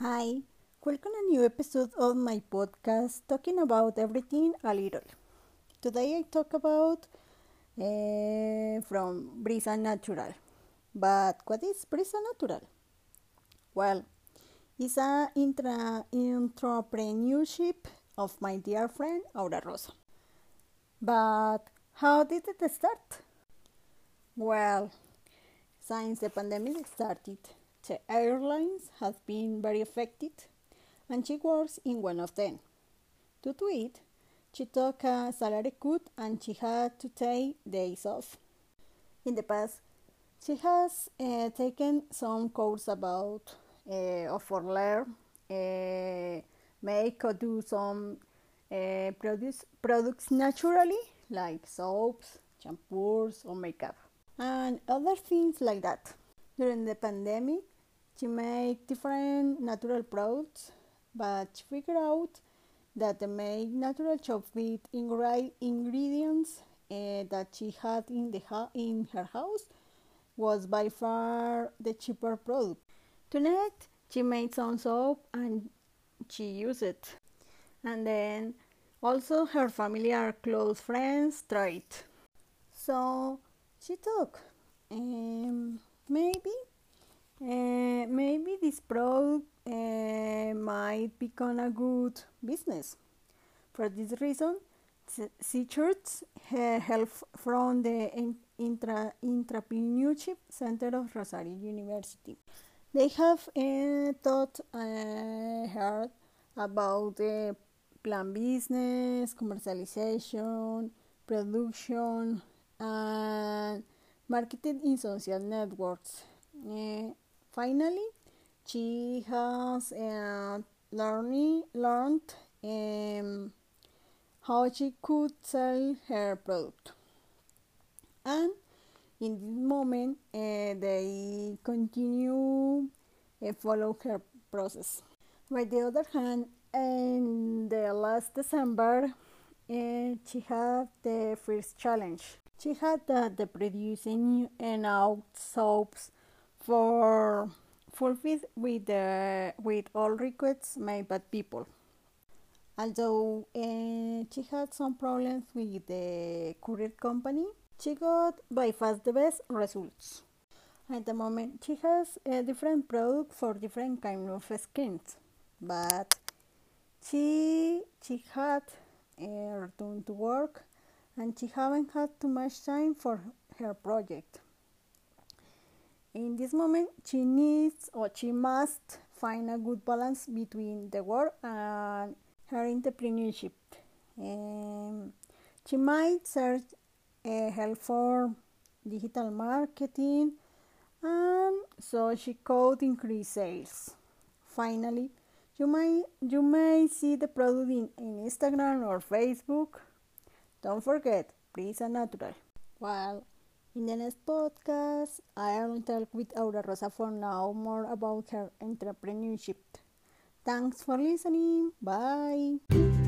Hi, welcome to a new episode of my podcast talking about everything a little. Today I talk about uh, from Brisa Natural. But what is Brisa Natural? Well, it's an intra- entrepreneurship of my dear friend Aura Rosa. But how did it start? Well, since the pandemic started, the airlines have been very affected, and she works in one of them. Due to it, she took a salary cut and she had to take days off. In the past, she has uh, taken some course about uh, or learn, uh, make or do some uh, produce, products naturally, like soaps, shampoos, or makeup, and other things like that. During the pandemic, she made different natural products, but she figured out that the make natural soap with ingredients uh, that she had in the in her house was by far the cheaper product. Tonight, she made some soap and she used it, and then also her family or close friends tried. So she took um, maybe uh, maybe this product uh, might become a good business. For this reason, Seachurch uh, help from the intra Entrepreneurship Center of Rosario University. They have uh, taught uh, her about the plan business, commercialization, production, and marketing in social networks. Uh, Finally, she has uh, learning, learned um, how she could sell her product. And in this moment, uh, they continue uh, follow her process. By the other hand, in the last December, uh, she had the first challenge. She had uh, the producing enough soaps for fulfill with uh, with all requests made by people. Although uh, she had some problems with the courier company, she got by far the best results. At the moment, she has a different product for different kind of skins, but she she had uh, return to work, and she haven't had too much time for her project. In this moment, she needs or she must find a good balance between the work and her entrepreneurship. Um, she might search uh, help for digital marketing and so she could increase sales. Finally, you may you may see the product in, in Instagram or Facebook. Don't forget, Brisa Natural. Well, in the next podcast, I will talk with Aura Rosa for now more about her entrepreneurship. Thanks for listening. Bye.